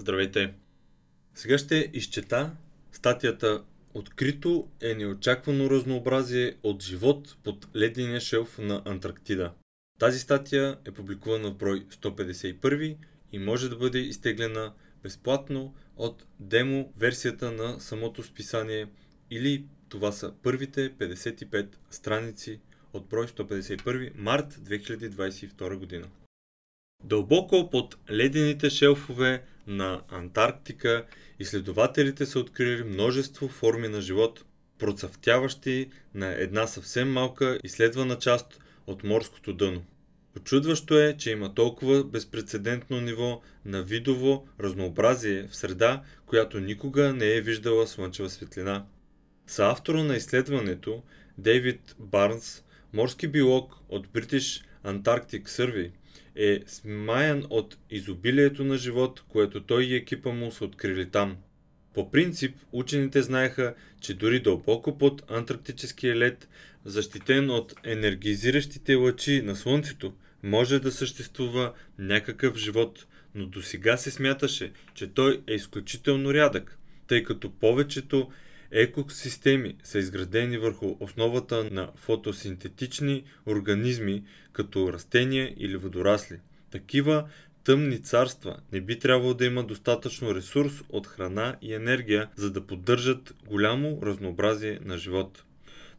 Здравейте! Сега ще изчета статията Открито е неочаквано разнообразие от живот под ледения шелф на Антарктида. Тази статия е публикувана в брой 151 и може да бъде изтеглена безплатно от демо версията на самото списание или това са първите 55 страници от брой 151 март 2022 година. Дълбоко под ледените шелфове на Антарктика изследователите са открили множество форми на живот, процъфтяващи на една съвсем малка изследвана част от морското дъно. Очудващо е, че има толкова безпредседентно ниво на видово разнообразие в среда, която никога не е виждала слънчева светлина. Съавтора на изследването Дейвид Барнс, морски биолог от British Antarctic Survey – е смаян от изобилието на живот, което той и екипа му са открили там. По принцип, учените знаеха, че дори дълбоко под антарктическия лед, защитен от енергизиращите лъчи на Слънцето, може да съществува някакъв живот, но до сега се смяташе, че той е изключително рядък, тъй като повечето Екосистеми са изградени върху основата на фотосинтетични организми, като растения или водорасли. Такива тъмни царства не би трябвало да има достатъчно ресурс от храна и енергия, за да поддържат голямо разнообразие на живот.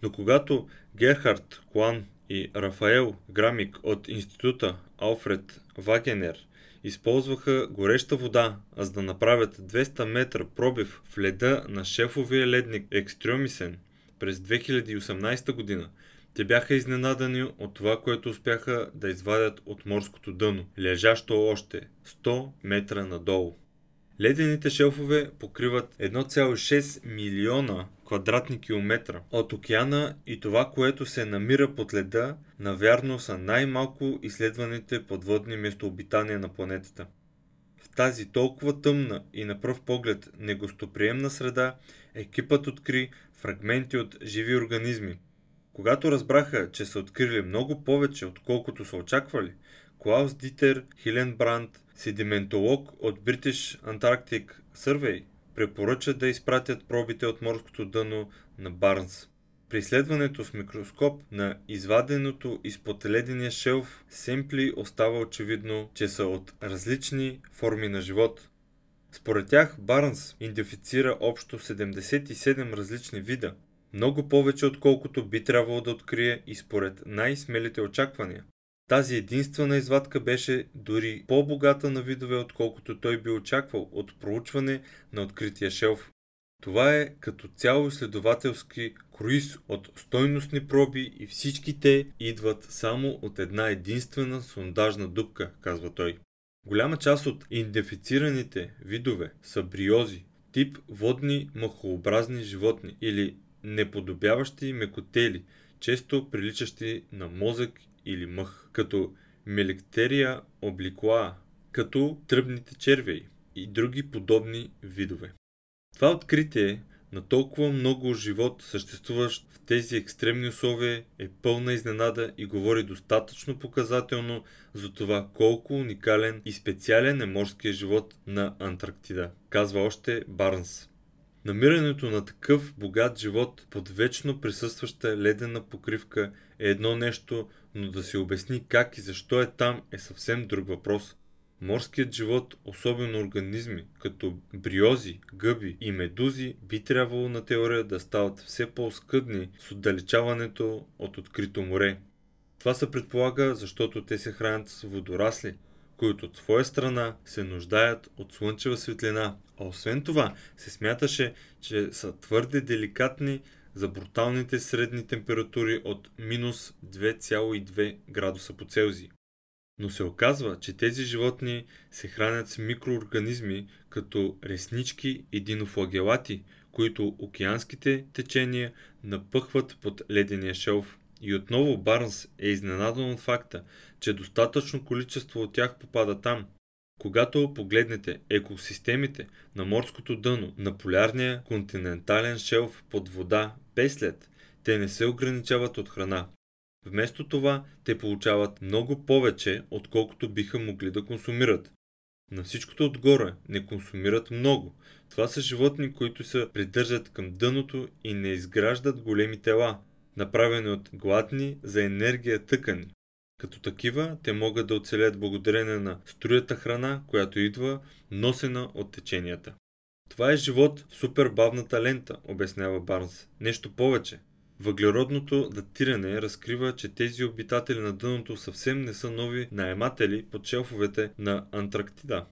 Но когато Герхард Клан и Рафаел Грамик от института Алфред Вагенер използваха гореща вода, за да направят 200 метра пробив в леда на шефовия ледник Екстремисен през 2018 година. Те бяха изненадани от това, което успяха да извадят от морското дъно, лежащо още 100 метра надолу. Ледените шелфове покриват 1,6 милиона квадратни километра от океана и това, което се намира под леда, навярно са най-малко изследваните подводни местообитания на планетата. В тази толкова тъмна и на пръв поглед негостоприемна среда, екипът откри фрагменти от живи организми. Когато разбраха, че са открили много повече, отколкото са очаквали, Клаус Дитер Хиленбранд, седиментолог от British Antarctic Survey, препоръча да изпратят пробите от морското дъно на Барнс. При изследването с микроскоп на изваденото изпод ледения шелф семпли остава очевидно, че са от различни форми на живот. Според тях Барнс идентифицира общо 77 различни вида, много повече отколкото би трябвало да открие и според най-смелите очаквания. Тази единствена извадка беше дори по-богата на видове, отколкото той би очаквал от проучване на открития шелф. Това е като цяло изследователски круиз от стойностни проби и всички те идват само от една единствена сондажна дупка, казва той. Голяма част от идентифицираните видове са бриози, тип водни махообразни животни или неподобяващи мекотели, често приличащи на мозък или мъх, като мелектерия обликоа, като тръбните червеи и други подобни видове. Това откритие на толкова много живот, съществуващ в тези екстремни условия, е пълна изненада и говори достатъчно показателно за това колко уникален и специален е морския живот на Антарктида, казва още Барнс. Намирането на такъв богат живот под вечно присъстваща ледена покривка е едно нещо, но да се обясни как и защо е там е съвсем друг въпрос. Морският живот, особено организми, като бриози, гъби и медузи, би трябвало на теория да стават все по-скъдни с отдалечаването от открито море. Това се предполага, защото те се хранят с водорасли, които от своя страна се нуждаят от слънчева светлина. А освен това, се смяташе, че са твърде деликатни за бруталните средни температури от минус 2,2 градуса по Целзий. Но се оказва, че тези животни се хранят с микроорганизми, като реснички и динофлагелати, които океанските течения напъхват под ледения шелф. И отново Барнс е изненадан от факта, че достатъчно количество от тях попада там. Когато погледнете екосистемите на морското дъно на полярния континентален шелф под вода без лед, те не се ограничават от храна. Вместо това, те получават много повече, отколкото биха могли да консумират. На всичкото отгоре не консумират много. Това са животни, които се придържат към дъното и не изграждат големи тела, направени от гладни за енергия тъкани. Като такива, те могат да оцелят благодарение на струята храна, която идва носена от теченията. Това е живот в супер бавната лента, обяснява Барнс. Нещо повече. Въглеродното датиране разкрива, че тези обитатели на дъното съвсем не са нови наематели под шелфовете на Антарктида.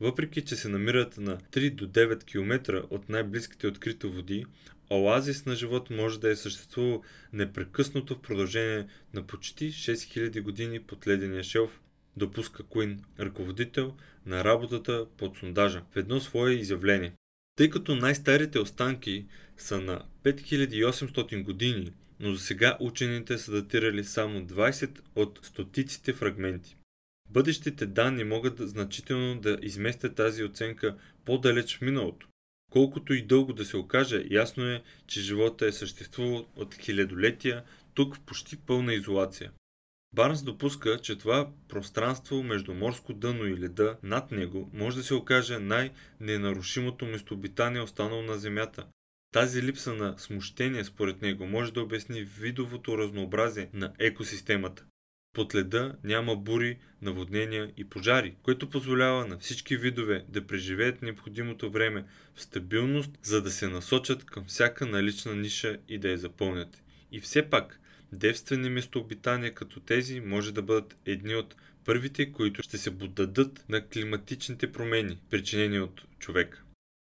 Въпреки, че се намират на 3 до 9 км от най-близките открити води, оазис на живот може да е съществувал непрекъснато в продължение на почти 6000 години под ледения шелф, допуска Куин, ръководител на работата под сондажа, в едно свое изявление. Тъй като най-старите останки са на 5800 години, но за сега учените са датирали само 20 от стотиците фрагменти. Бъдещите данни могат значително да изместят тази оценка по-далеч в миналото. Колкото и дълго да се окаже, ясно е, че живота е съществувал от хилядолетия, тук в почти пълна изолация. Барнс допуска, че това пространство между морско дъно и леда над него може да се окаже най-ненарушимото местообитание останало на Земята. Тази липса на смущение според него може да обясни видовото разнообразие на екосистемата. Под леда няма бури, наводнения и пожари, което позволява на всички видове да преживеят необходимото време в стабилност, за да се насочат към всяка налична ниша и да я запълнят. И все пак, девствени местообитания като тези може да бъдат едни от първите, които ще се поддадат на климатичните промени, причинени от човека.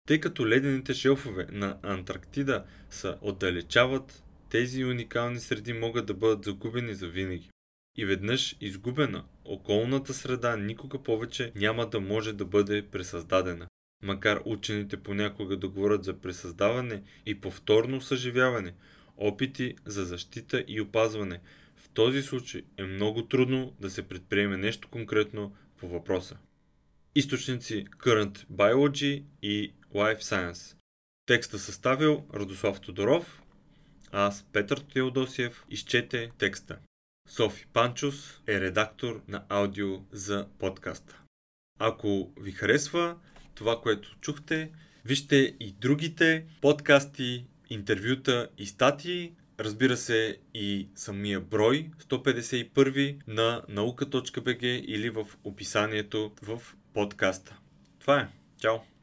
Тъй като ледените шелфове на Антарктида се отдалечават, тези уникални среди могат да бъдат загубени за винаги. И веднъж изгубена, околната среда никога повече няма да може да бъде пресъздадена. Макар учените понякога да говорят за пресъздаване и повторно съживяване, опити за защита и опазване, в този случай е много трудно да се предприеме нещо конкретно по въпроса. Източници Current Biology и Life Science. Текста съставил Радослав Тодоров, аз Петър Теодосиев изчете текста. Софи Панчус е редактор на аудио за подкаста. Ако ви харесва това, което чухте, вижте и другите подкасти, интервюта и статии, разбира се и самия брой 151 на наука.bg или в описанието в подкаста. Това е. Чао!